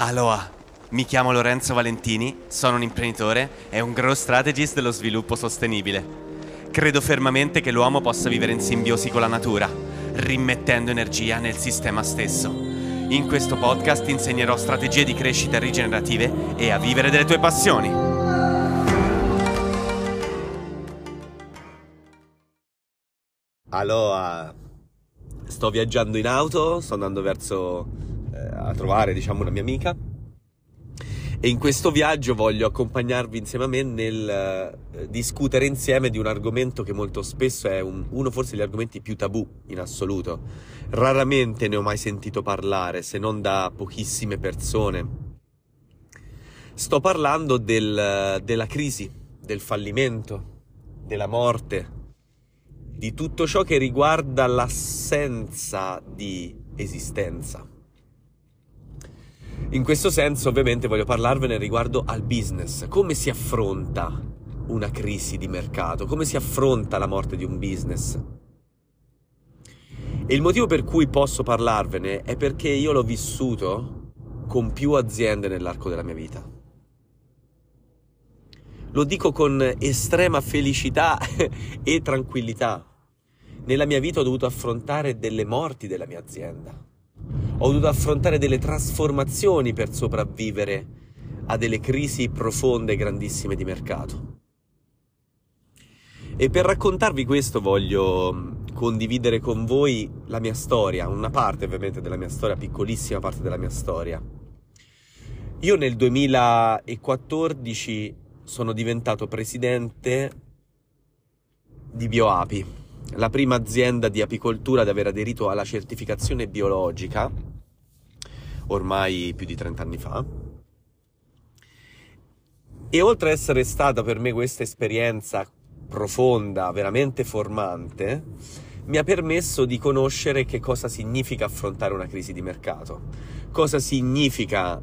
Aloha, mi chiamo Lorenzo Valentini, sono un imprenditore e un growth strategist dello sviluppo sostenibile. Credo fermamente che l'uomo possa vivere in simbiosi con la natura, rimettendo energia nel sistema stesso. In questo podcast insegnerò strategie di crescita rigenerative e a vivere delle tue passioni. Aloha, sto viaggiando in auto, sto andando verso a trovare diciamo una mia amica e in questo viaggio voglio accompagnarvi insieme a me nel eh, discutere insieme di un argomento che molto spesso è un, uno forse degli argomenti più tabù in assoluto. Raramente ne ho mai sentito parlare, se non da pochissime persone. Sto parlando del, della crisi, del fallimento, della morte, di tutto ciò che riguarda l'assenza di esistenza. In questo senso ovviamente voglio parlarvene riguardo al business, come si affronta una crisi di mercato, come si affronta la morte di un business. E il motivo per cui posso parlarvene è perché io l'ho vissuto con più aziende nell'arco della mia vita. Lo dico con estrema felicità e tranquillità. Nella mia vita ho dovuto affrontare delle morti della mia azienda. Ho dovuto affrontare delle trasformazioni per sopravvivere a delle crisi profonde e grandissime di mercato. E per raccontarvi questo voglio condividere con voi la mia storia, una parte ovviamente della mia storia, piccolissima parte della mia storia. Io nel 2014 sono diventato presidente di BioApi, la prima azienda di apicoltura ad aver aderito alla certificazione biologica, ormai più di 30 anni fa. E oltre ad essere stata per me questa esperienza profonda, veramente formante, mi ha permesso di conoscere che cosa significa affrontare una crisi di mercato, cosa significa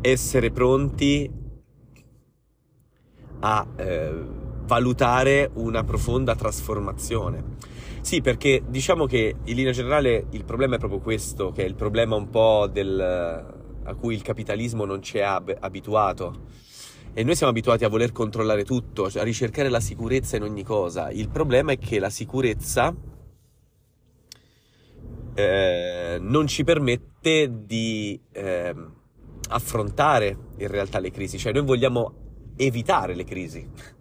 essere pronti a eh, valutare una profonda trasformazione. Sì, perché diciamo che in linea generale il problema è proprio questo, che è il problema un po' del, a cui il capitalismo non ci ha abituato. E noi siamo abituati a voler controllare tutto, cioè a ricercare la sicurezza in ogni cosa. Il problema è che la sicurezza eh, non ci permette di eh, affrontare in realtà le crisi. Cioè noi vogliamo evitare le crisi.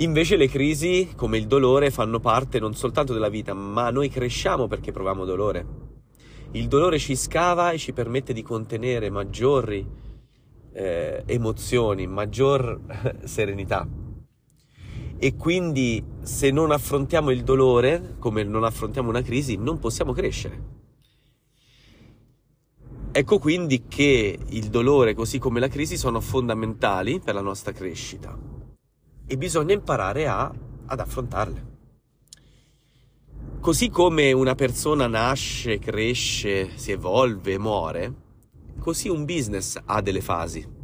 Invece le crisi, come il dolore, fanno parte non soltanto della vita, ma noi cresciamo perché proviamo dolore. Il dolore ci scava e ci permette di contenere maggiori eh, emozioni, maggior serenità. E quindi se non affrontiamo il dolore, come non affrontiamo una crisi, non possiamo crescere. Ecco quindi che il dolore, così come la crisi, sono fondamentali per la nostra crescita e bisogna imparare a, ad affrontarle. Così come una persona nasce, cresce, si evolve, muore, così un business ha delle fasi.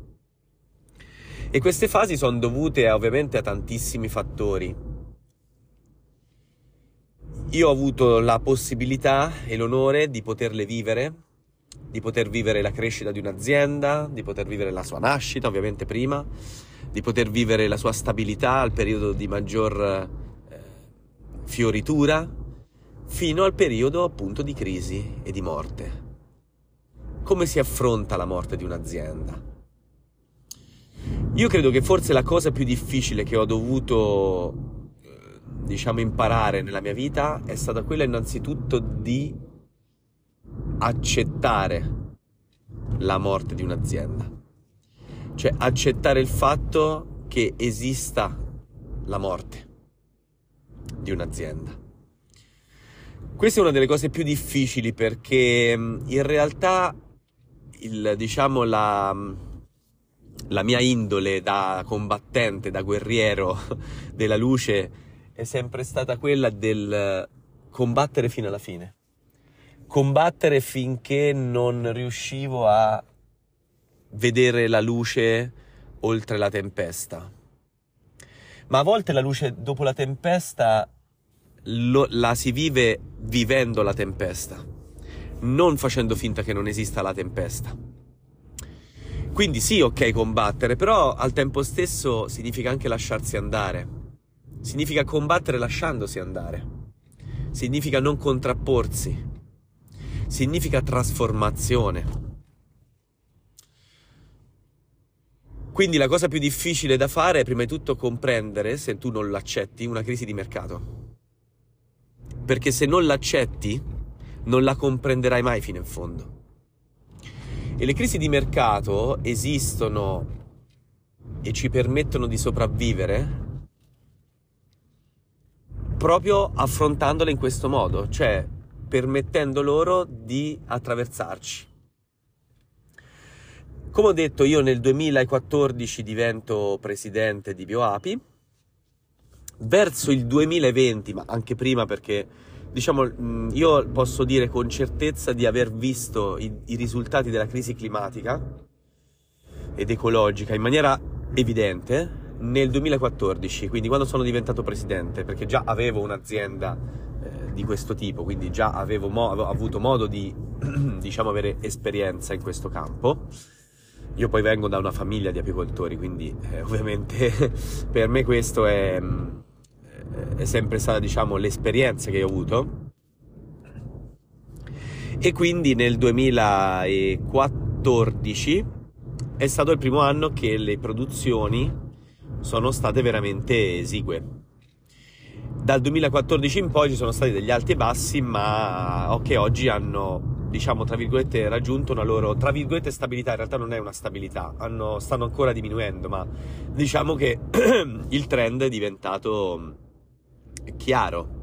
E queste fasi sono dovute ovviamente a tantissimi fattori. Io ho avuto la possibilità e l'onore di poterle vivere di poter vivere la crescita di un'azienda, di poter vivere la sua nascita ovviamente prima, di poter vivere la sua stabilità al periodo di maggior eh, fioritura, fino al periodo appunto di crisi e di morte. Come si affronta la morte di un'azienda? Io credo che forse la cosa più difficile che ho dovuto, eh, diciamo, imparare nella mia vita è stata quella innanzitutto di accettare la morte di un'azienda, cioè accettare il fatto che esista la morte di un'azienda. Questa è una delle cose più difficili perché mm, in realtà il, diciamo la, la mia indole da combattente, da guerriero della luce è sempre stata quella del combattere fino alla fine combattere finché non riuscivo a vedere la luce oltre la tempesta. Ma a volte la luce dopo la tempesta lo, la si vive vivendo la tempesta. non facendo finta che non esista la tempesta. Quindi sì, ok combattere, però al tempo stesso significa anche lasciarsi andare. Significa combattere lasciandosi andare. Significa non contrapporsi. Significa trasformazione. Quindi la cosa più difficile da fare è prima di tutto comprendere, se tu non l'accetti, una crisi di mercato. Perché se non l'accetti, non la comprenderai mai fino in fondo. E le crisi di mercato esistono e ci permettono di sopravvivere proprio affrontandole in questo modo, cioè permettendo loro di attraversarci. Come ho detto, io nel 2014 divento presidente di BioApi. Verso il 2020, ma anche prima perché diciamo, io posso dire con certezza di aver visto i, i, risultati della crisi climatica ed ecologica in maniera evidente nel 2014, quindi quando sono diventato presidente, perché già avevo un'azienda eh, di questo tipo, quindi già avevo, mo- avevo avuto modo di, diciamo, avere esperienza in questo campo. Io poi vengo da una famiglia di apicoltori, quindi eh, ovviamente per me questo è mm, è sempre stata diciamo l'esperienza che ho avuto e quindi nel 2014 è stato il primo anno che le produzioni sono state veramente esigue. Dal 2014 in poi ci sono stati degli alti e bassi, ma che oggi hanno, diciamo, tra virgolette, raggiunto una loro, tra virgolette, stabilità. In realtà non è una stabilità, hanno, stanno ancora diminuendo, ma diciamo che il trend è diventato chiaro.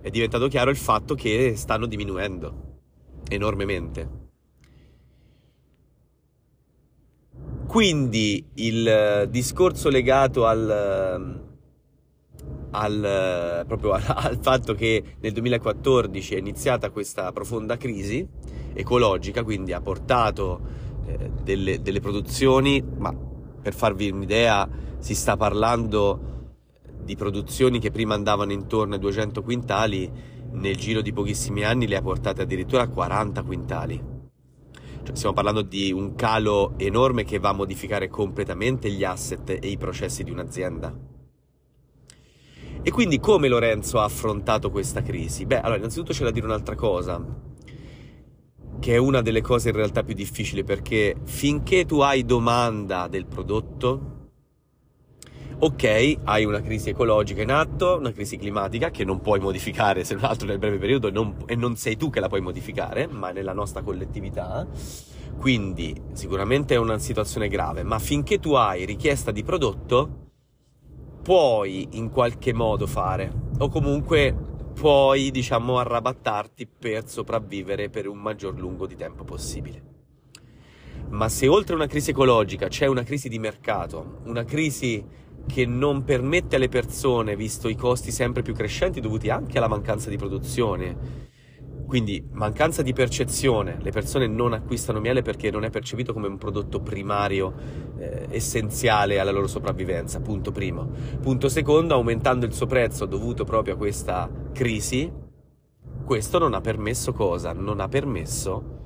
È diventato chiaro il fatto che stanno diminuendo enormemente. Quindi il discorso legato al, al, proprio al, fatto che nel 2014 è iniziata questa profonda crisi ecologica, quindi ha portato eh, delle, delle produzioni, ma per farvi un'idea si sta parlando di produzioni che prima andavano intorno ai 200 quintali, nel giro di pochissimi anni le ha portate addirittura a 40 quintali. Cioè, stiamo parlando di un calo enorme che va a modificare completamente gli asset e i processi di un'azienda. E quindi come Lorenzo ha affrontato questa crisi? Beh, allora innanzitutto c'è da dire un'altra cosa, che è una delle cose in realtà più difficili perché finché tu hai domanda del prodotto, ok, hai una crisi ecologica in atto, una crisi climatica che non puoi modificare se non altro nel breve periodo non, e non sei tu che la puoi modificare, ma nella nostra collettività. Quindi sicuramente è una situazione grave, ma finché tu hai richiesta di prodotto, puoi in qualche modo fare, o comunque puoi, diciamo, arrabattarti per sopravvivere per un maggior lungo di tempo possibile. Ma se oltre a una crisi ecologica c'è una crisi di mercato, una crisi che non permette alle persone, visto i costi sempre più crescenti dovuti anche alla mancanza di produzione, quindi mancanza di percezione, le persone non acquistano miele perché non è percepito come un prodotto primario eh, essenziale alla loro sopravvivenza, punto primo. Punto secondo, aumentando il suo prezzo dovuto proprio a questa crisi, questo non ha permesso cosa? Non ha permesso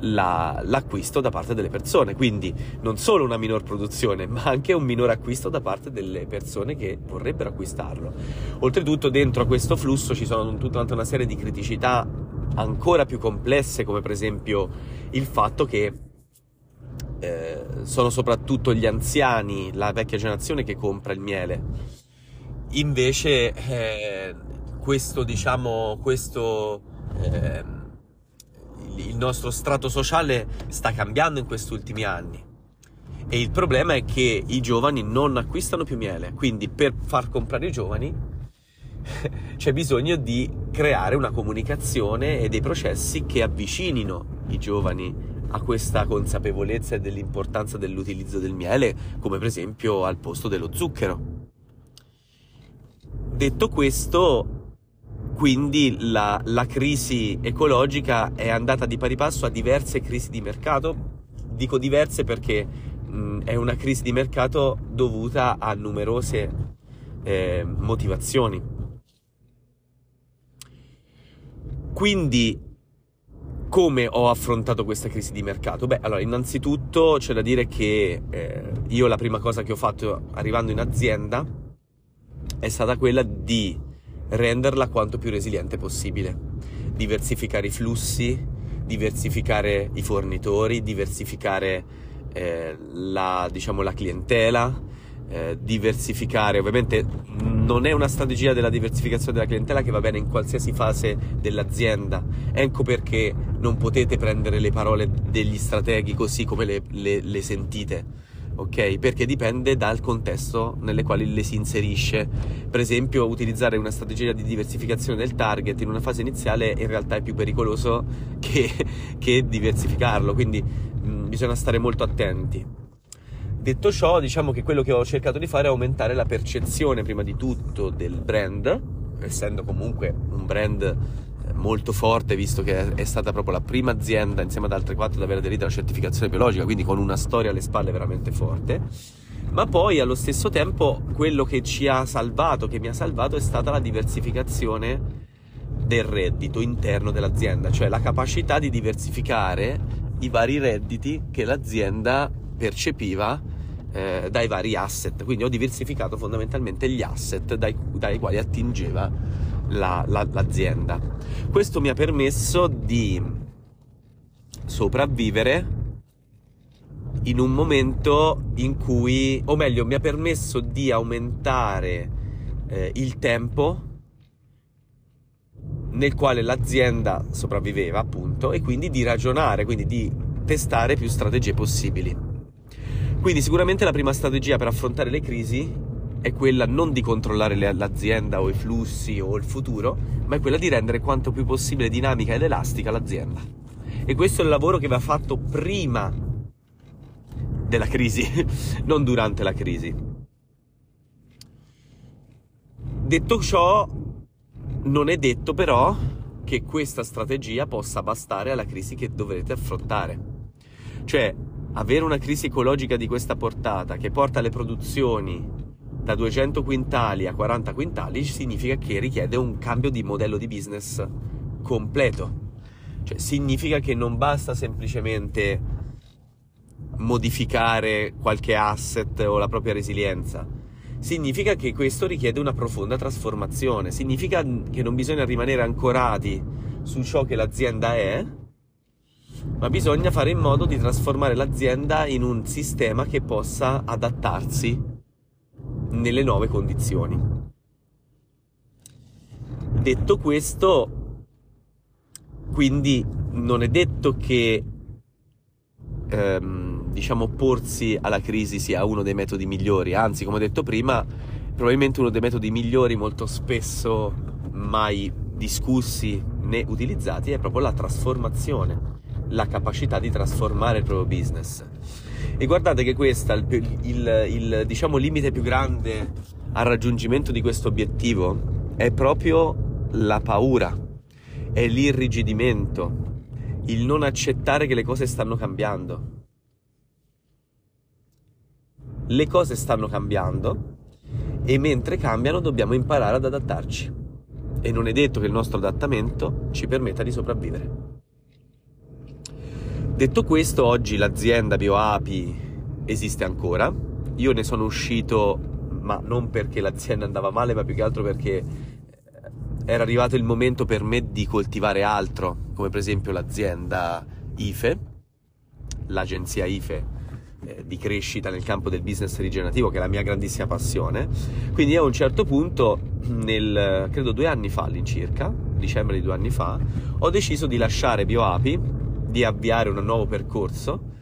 la, l'acquisto da parte delle persone, quindi non solo una minor produzione, ma anche un minor acquisto da parte delle persone che vorrebbero acquistarlo. Oltretutto dentro a questo flusso ci sono tutta una serie di criticità ancora più complesse, come per esempio il fatto che eh, sono soprattutto gli anziani, la vecchia generazione che compra il miele. Invece eh, questo, diciamo, questo... Eh, il nostro strato sociale sta cambiando in questi ultimi anni. E il problema è che i giovani non acquistano più miele, quindi per far comprare i giovani c'è bisogno di creare una comunicazione e dei processi che avvicinino i giovani a questa consapevolezza dell'importanza dell'utilizzo del miele, come per esempio al posto dello zucchero. Detto questo, quindi la, la, crisi ecologica è andata di pari passo a diverse crisi di mercato. Dico diverse perché mh, è una crisi di mercato dovuta a numerose eh, motivazioni. Quindi come ho affrontato questa crisi di mercato? Beh, allora, innanzitutto c'è da dire che eh, io la prima cosa che ho fatto arrivando in azienda è stata quella di renderla quanto più resiliente possibile, diversificare i flussi, diversificare i fornitori, diversificare eh, la, diciamo, la clientela, eh, diversificare. Ovviamente non è una strategia della diversificazione della clientela che va bene in qualsiasi fase dell'azienda. Ecco perché non potete prendere le parole degli strateghi così come le, le, le sentite. Ok? Perché dipende dal contesto nelle quali le si inserisce. Per esempio, utilizzare una strategia di diversificazione del target in una fase iniziale in realtà è più pericoloso che, che diversificarlo, quindi mh, bisogna stare molto attenti. Detto ciò, diciamo che quello che ho cercato di fare è aumentare la percezione prima di tutto del brand, essendo comunque un brand molto forte, visto che è stata proprio la prima azienda insieme ad altre quattro ad aver aderito alla certificazione biologica, quindi con una storia alle spalle veramente forte. Ma poi allo stesso tempo quello che ci ha salvato, che mi ha salvato, è stata la diversificazione del reddito interno dell'azienda, cioè la capacità di diversificare i vari redditi che l'azienda percepiva eh, dai vari asset, quindi ho diversificato fondamentalmente gli asset dai, dai quali attingeva la, la, l'azienda. Questo mi ha permesso di sopravvivere in un momento in cui, o meglio, mi ha permesso di aumentare eh, il tempo nel quale l'azienda sopravviveva, appunto, e quindi di ragionare, quindi di testare più strategie possibili. Quindi sicuramente la prima strategia per affrontare le crisi è quella non di controllare l'azienda o i flussi o il futuro, ma è quella di rendere quanto più possibile dinamica ed elastica l'azienda. E questo è il lavoro che va fatto prima della crisi, non durante la crisi. Detto ciò, non è detto però che questa strategia possa bastare alla crisi che dovrete affrontare. Cioè, avere una crisi ecologica di questa portata che porta le produzioni da 200 quintali a 40 quintali significa che richiede un cambio di modello di business completo. Cioè significa che non basta semplicemente modificare qualche asset o la propria resilienza. Significa che questo richiede una profonda trasformazione. Significa che non bisogna rimanere ancorati su ciò che l'azienda è, ma bisogna fare in modo di trasformare l'azienda in un sistema che possa adattarsi nelle nuove condizioni. Detto questo, quindi non è detto che ehm, diciamo opporsi alla crisi sia uno dei metodi migliori, anzi, come ho detto prima, probabilmente uno dei metodi migliori molto spesso mai discussi né utilizzati è proprio la trasformazione la capacità di trasformare il proprio business. E guardate che questo il, il, il diciamo, limite più grande al raggiungimento di questo obiettivo è proprio la paura, è l'irrigidimento, il non accettare che le cose stanno cambiando. Le cose stanno cambiando e mentre cambiano dobbiamo imparare ad adattarci. E non è detto che il nostro adattamento ci permetta di sopravvivere. Detto questo, oggi l'azienda BioApi esiste ancora. Io ne sono uscito, ma non perché l'azienda andava male, ma più che altro perché eh, era arrivato il momento per me di coltivare altro, come per esempio l'azienda IFE, l'agenzia IFE eh, di crescita nel campo del business rigenerativo, che è la mia grandissima passione. Quindi a un certo punto, nel credo due anni fa all'incirca, dicembre di due anni fa, ho deciso di lasciare BioApi di avviare un nuovo percorso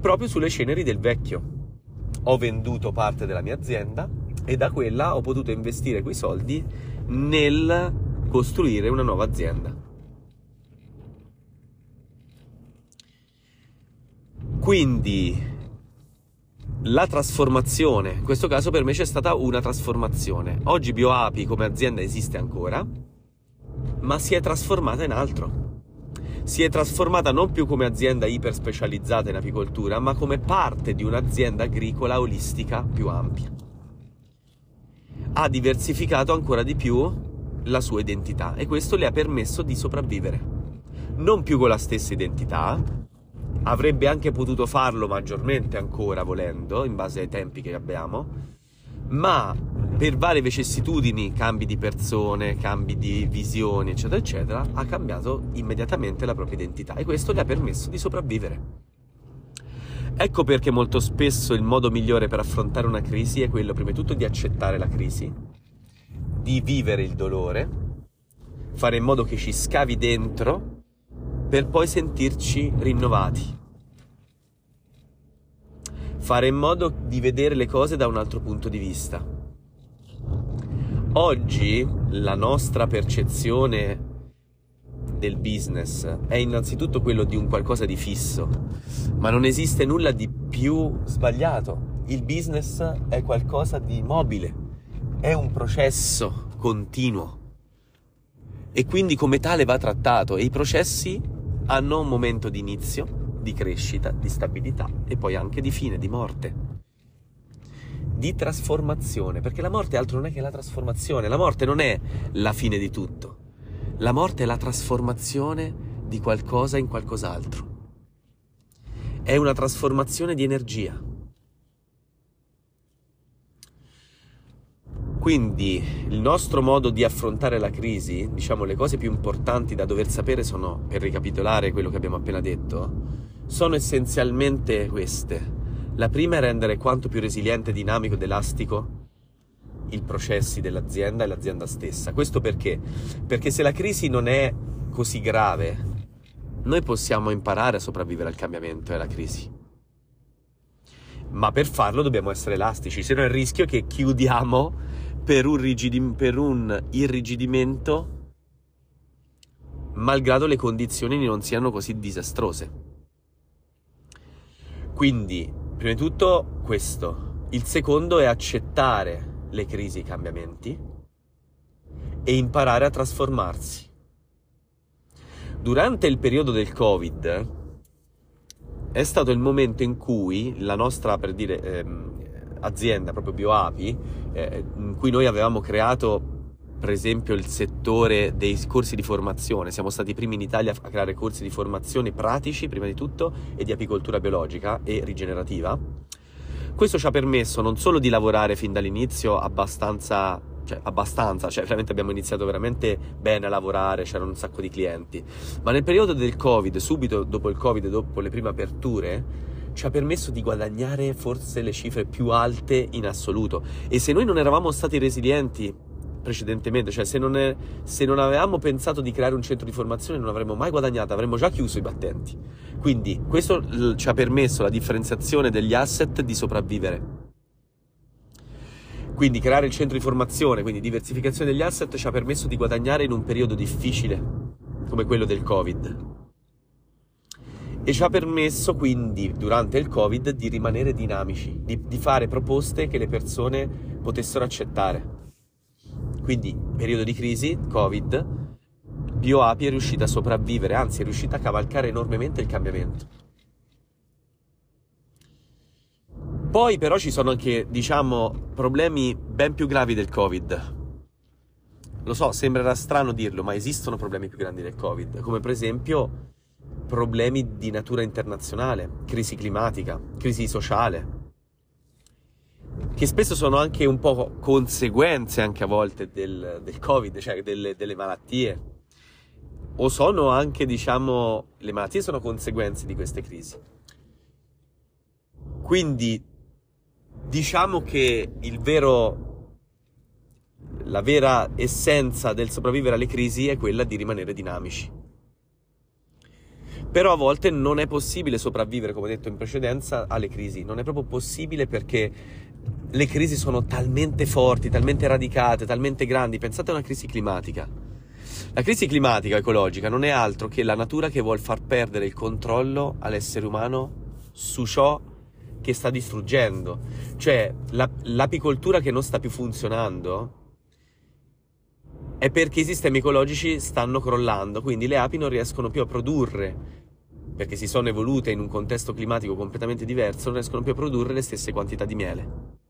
proprio sulle ceneri del vecchio. Ho venduto parte della mia azienda e da quella ho potuto investire quei soldi nel costruire una nuova azienda. Quindi la trasformazione, in questo caso per me c'è stata una trasformazione. Oggi BioApi come azienda esiste ancora, ma si è trasformata in altro si è trasformata non più come azienda iper specializzata in apicoltura, ma come parte di un'azienda agricola olistica più ampia. Ha diversificato ancora di più la sua identità e questo le ha permesso di sopravvivere. non più con la stessa identità, avrebbe anche potuto farlo maggiormente ancora volendo, in base ai tempi che abbiamo, ma per varie vicissitudini, cambi di persone, cambi di visioni, eccetera, eccetera, ha cambiato immediatamente la propria identità e questo gli ha permesso di sopravvivere. Ecco perché molto spesso il modo migliore per affrontare una crisi è quello prima di tutto di accettare la crisi, di vivere il dolore, fare in modo che ci scavi dentro per poi sentirci rinnovati. Fare in modo di vedere le cose da un altro punto di vista. Oggi la nostra percezione del business è innanzitutto quello di un qualcosa di fisso, ma non esiste nulla di più sbagliato. Il business è qualcosa di mobile, è un processo continuo e quindi come tale va trattato e i processi hanno un momento di inizio, di crescita, di stabilità e poi anche di fine, di morte, di trasformazione, perché la morte altro non è che la trasformazione, la morte non è la fine di tutto, la morte è la trasformazione di qualcosa in qualcos'altro. È una trasformazione di energia. Quindi il nostro modo di affrontare la crisi, diciamo le cose più importanti da dover sapere sono, per ricapitolare quello che abbiamo appena detto, sono essenzialmente queste. La prima è rendere quanto più resiliente, dinamico ed elastico i processi dell'azienda e l'azienda stessa. Questo perché? Perché se la crisi non è così grave, noi possiamo imparare a sopravvivere al cambiamento e alla crisi. Ma per farlo dobbiamo essere elastici, se no il rischio è che chiudiamo per un, rigidi- per un irrigidimento malgrado le condizioni non siano così disastrose. Quindi, prima di tutto questo. Il secondo è accettare le crisi e i cambiamenti e imparare a trasformarsi. Durante il periodo del Covid è stato il momento in cui la nostra, per dire, ehm, azienda, proprio BioApi, eh, in cui noi avevamo creato per esempio il settore dei corsi di formazione. Siamo stati i primi in Italia a creare corsi di formazione pratici, prima di tutto, e di apicoltura biologica e rigenerativa questo ci ha permesso non solo di lavorare fin dall'inizio abbastanza cioè abbastanza, cioè veramente abbiamo iniziato veramente bene a lavorare, c'erano un sacco di clienti, ma nel periodo del Covid, subito dopo il Covid, dopo le prime aperture, ci ha permesso di guadagnare forse le cifre più alte in assoluto e se noi non eravamo stati resilienti precedentemente, cioè se non, è, se non, avevamo pensato di creare un centro di formazione non avremmo mai guadagnato, avremmo già chiuso i battenti. Quindi questo ci ha permesso la differenziazione degli asset di sopravvivere. Quindi creare il centro di formazione, quindi diversificazione degli asset ci ha permesso di guadagnare in un periodo difficile come quello del Covid. E ci ha permesso quindi durante il Covid di rimanere dinamici, di, di fare proposte che le persone potessero accettare. Quindi, periodo di crisi, Covid, BioApi è riuscita a sopravvivere, anzi è riuscita a cavalcare enormemente il cambiamento. Poi però ci sono anche, diciamo, problemi ben più gravi del Covid. Lo so, sembrerà strano dirlo, ma esistono problemi più grandi del Covid, come per esempio problemi di natura internazionale, crisi climatica, crisi sociale, che spesso sono anche un po' conseguenze anche a volte del, del Covid, cioè delle, delle malattie. O sono anche, diciamo, le malattie sono conseguenze di queste crisi. Quindi diciamo che il vero la vera essenza del sopravvivere alle crisi è quella di rimanere dinamici. Però a volte non è possibile sopravvivere, come detto in precedenza, alle crisi. Non è proprio possibile perché le crisi sono talmente forti, talmente radicate, talmente grandi. Pensate a una crisi climatica. La crisi climatica ecologica non è altro che la natura che vuole far perdere il controllo all'essere umano su ciò che sta distruggendo. Cioè, la, l'apicoltura che non sta più funzionando è perché i sistemi ecologici stanno crollando, quindi le api non riescono più a produrre, perché si sono evolute in un contesto climatico completamente diverso, non riescono più a produrre le stesse quantità di miele.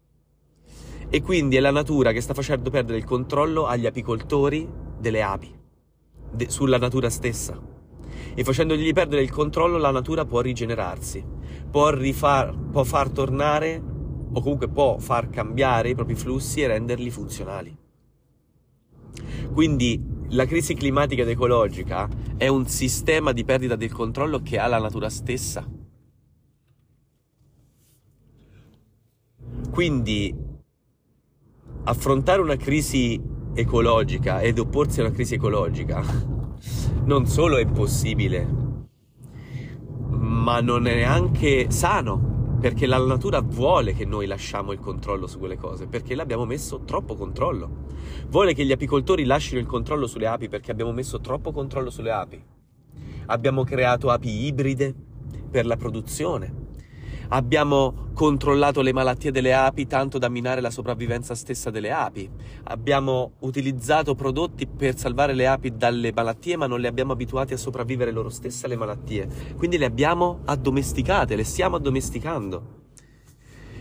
E quindi è la natura che sta facendo perdere il controllo agli apicoltori delle api, de- sulla natura stessa. E facendogli perdere il controllo la natura può rigenerarsi, può, rifar, può far tornare o comunque può far cambiare i propri flussi e renderli funzionali. Quindi la crisi climatica ed ecologica è un sistema di perdita del controllo che ha la natura stessa. Quindi affrontare una crisi ecologica ed opporsi a una crisi ecologica non solo è possibile, ma non è neanche sano perché la natura vuole che noi lasciamo il controllo su quelle cose, perché l'abbiamo messo troppo controllo. Vuole che gli apicoltori lasciano il controllo sulle api perché abbiamo messo troppo controllo sulle api. Abbiamo creato api ibride per la produzione Abbiamo controllato le malattie delle api tanto da minare la sopravvivenza stessa delle api. Abbiamo utilizzato prodotti per salvare le api dalle malattie, ma non le abbiamo abituate a sopravvivere loro stesse alle malattie. Quindi le abbiamo addomesticate, le stiamo addomesticando.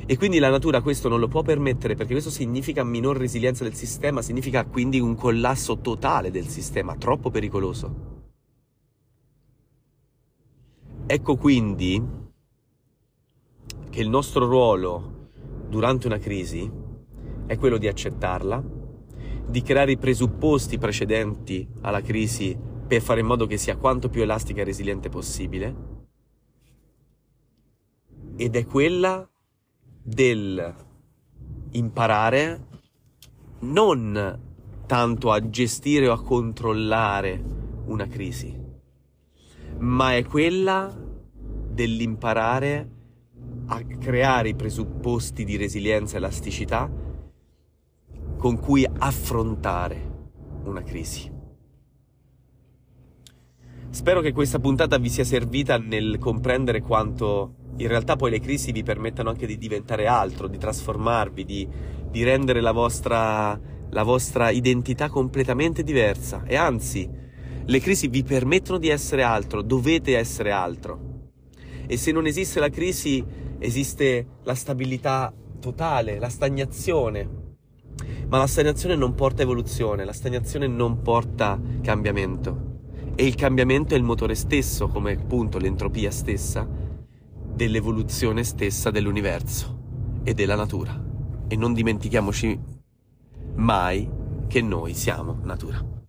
E quindi la natura questo non lo può permettere perché questo significa minor resilienza del sistema, significa quindi un collasso totale del sistema, troppo pericoloso. Ecco quindi che il nostro ruolo durante una crisi è quello di accettarla, di creare i presupposti precedenti alla crisi per fare in modo che sia quanto più elastica e resiliente possibile, ed è quella del imparare non tanto a gestire o a controllare una crisi, ma è quella dell'imparare a creare i presupposti di resilienza e elasticità con cui affrontare una crisi. Spero che questa puntata vi sia servita nel comprendere quanto in realtà poi le crisi vi permettano anche di diventare altro, di trasformarvi, di, di rendere la vostra, la vostra identità completamente diversa. E anzi, le crisi vi permettono di essere altro, dovete essere altro. E se non esiste la crisi, esiste la stabilità totale, la stagnazione. Ma la stagnazione non porta evoluzione, la stagnazione non porta cambiamento. E il cambiamento è il motore stesso, come appunto l'entropia stessa, dell'evoluzione stessa dell'universo e della natura. E non dimentichiamoci mai che noi siamo natura.